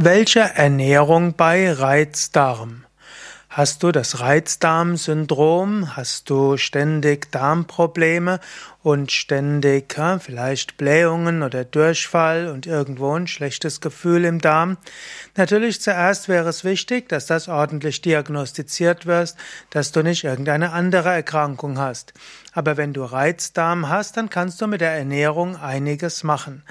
Welche Ernährung bei Reizdarm? Hast du das Reizdarmsyndrom? Hast du ständig Darmprobleme und ständig ja, vielleicht Blähungen oder Durchfall und irgendwo ein schlechtes Gefühl im Darm? Natürlich zuerst wäre es wichtig, dass das ordentlich diagnostiziert wird, dass du nicht irgendeine andere Erkrankung hast. Aber wenn du Reizdarm hast, dann kannst du mit der Ernährung einiges machen.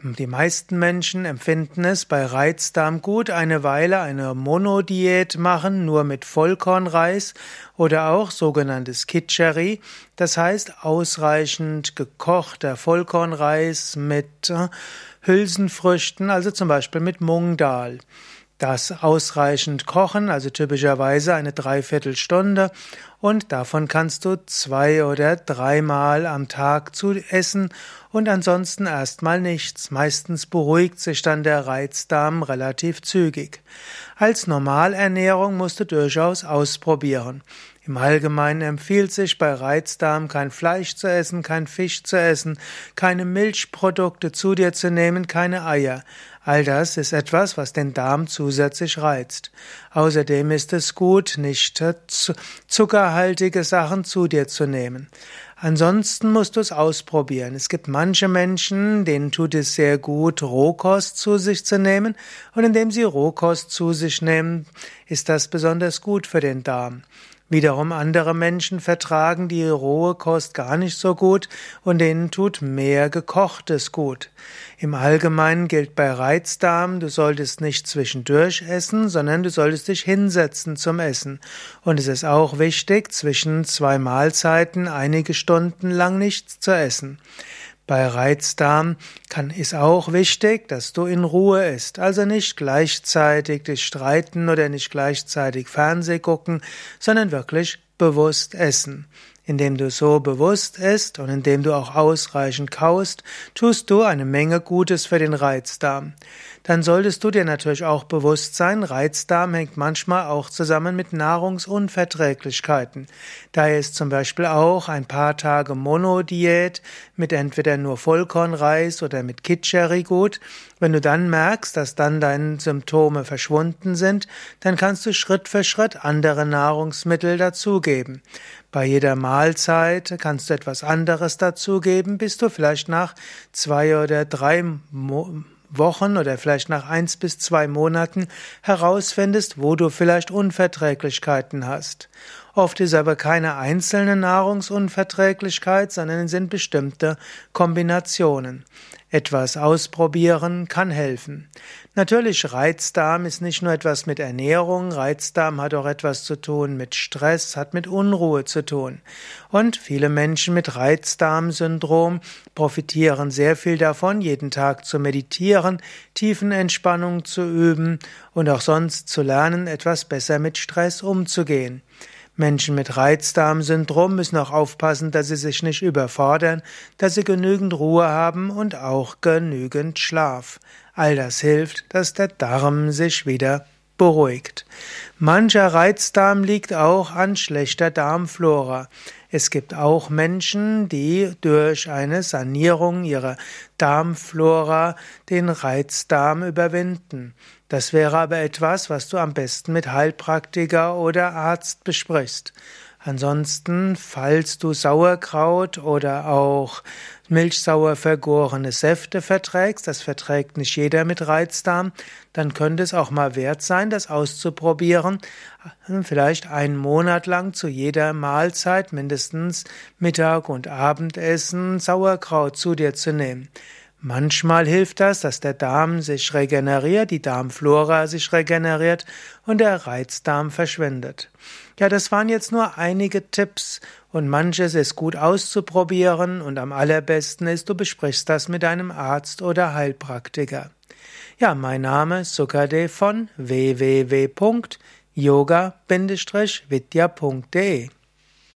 Die meisten Menschen empfinden es bei Reizdarm gut, eine Weile eine Monodiät machen, nur mit Vollkornreis oder auch sogenanntes Kitcheri, das heißt ausreichend gekochter Vollkornreis mit äh, Hülsenfrüchten, also zum Beispiel mit Mungdal. Das ausreichend kochen, also typischerweise eine Dreiviertelstunde und davon kannst du zwei oder dreimal am Tag zu essen und ansonsten erstmal nichts. Meistens beruhigt sich dann der Reizdarm relativ zügig. Als Normalernährung musst du durchaus ausprobieren. Im Allgemeinen empfiehlt sich bei Reizdarm kein Fleisch zu essen, kein Fisch zu essen, keine Milchprodukte zu dir zu nehmen, keine Eier. All das ist etwas, was den Darm zusätzlich reizt. Außerdem ist es gut, nicht zuckerhaltige Sachen zu dir zu nehmen. Ansonsten musst du es ausprobieren. Es gibt manche Menschen, denen tut es sehr gut, Rohkost zu sich zu nehmen, und indem sie Rohkost zu sich nehmen, ist das besonders gut für den Darm. Wiederum andere Menschen vertragen die rohe Kost gar nicht so gut und denen tut mehr gekochtes gut. Im Allgemeinen gilt bei Reizdarm, du solltest nicht zwischendurch essen, sondern du solltest dich hinsetzen zum Essen. Und es ist auch wichtig, zwischen zwei Mahlzeiten einige Stunden lang nichts zu essen. Bei Reizdarm kann, ist auch wichtig, dass du in Ruhe isst, also nicht gleichzeitig dich streiten oder nicht gleichzeitig Fernseh gucken, sondern wirklich bewusst essen. Indem du so bewusst isst und indem du auch ausreichend kaust, tust du eine Menge Gutes für den Reizdarm. Dann solltest du dir natürlich auch bewusst sein, Reizdarm hängt manchmal auch zusammen mit Nahrungsunverträglichkeiten. Daher ist zum Beispiel auch ein paar Tage Monodiät mit entweder nur Vollkornreis oder mit Kitscheri gut. Wenn du dann merkst, dass dann deine Symptome verschwunden sind, dann kannst du Schritt für Schritt andere Nahrungsmittel dazugeben. Bei jeder Mahlzeit kannst du etwas anderes dazugeben, bis du vielleicht nach zwei oder drei Wochen oder vielleicht nach eins bis zwei Monaten herausfindest, wo du vielleicht Unverträglichkeiten hast. Oft ist aber keine einzelne Nahrungsunverträglichkeit, sondern es sind bestimmte Kombinationen. Etwas ausprobieren kann helfen. Natürlich, Reizdarm ist nicht nur etwas mit Ernährung, Reizdarm hat auch etwas zu tun mit Stress, hat mit Unruhe zu tun. Und viele Menschen mit Reizdarmsyndrom profitieren sehr viel davon, jeden Tag zu meditieren, Tiefenentspannung zu üben und auch sonst zu lernen, etwas besser mit Stress umzugehen. Menschen mit Reizdarmsyndrom müssen auch aufpassen, dass sie sich nicht überfordern, dass sie genügend Ruhe haben und auch genügend Schlaf. All das hilft, dass der Darm sich wieder beruhigt. Mancher Reizdarm liegt auch an schlechter Darmflora. Es gibt auch Menschen, die durch eine Sanierung ihrer Darmflora den Reizdarm überwinden. Das wäre aber etwas, was du am besten mit Heilpraktiker oder Arzt besprichst. Ansonsten, falls du Sauerkraut oder auch milchsauer vergorene Säfte verträgst, das verträgt nicht jeder mit Reizdarm, dann könnte es auch mal wert sein, das auszuprobieren, vielleicht einen Monat lang zu jeder Mahlzeit mindestens Mittag und Abendessen Sauerkraut zu dir zu nehmen. Manchmal hilft das, dass der Darm sich regeneriert, die Darmflora sich regeneriert und der Reizdarm verschwindet. Ja, das waren jetzt nur einige Tipps und manches ist gut auszuprobieren und am allerbesten ist, du besprichst das mit einem Arzt oder Heilpraktiker. Ja, mein Name ist Sukade von www.yoga-vidya.de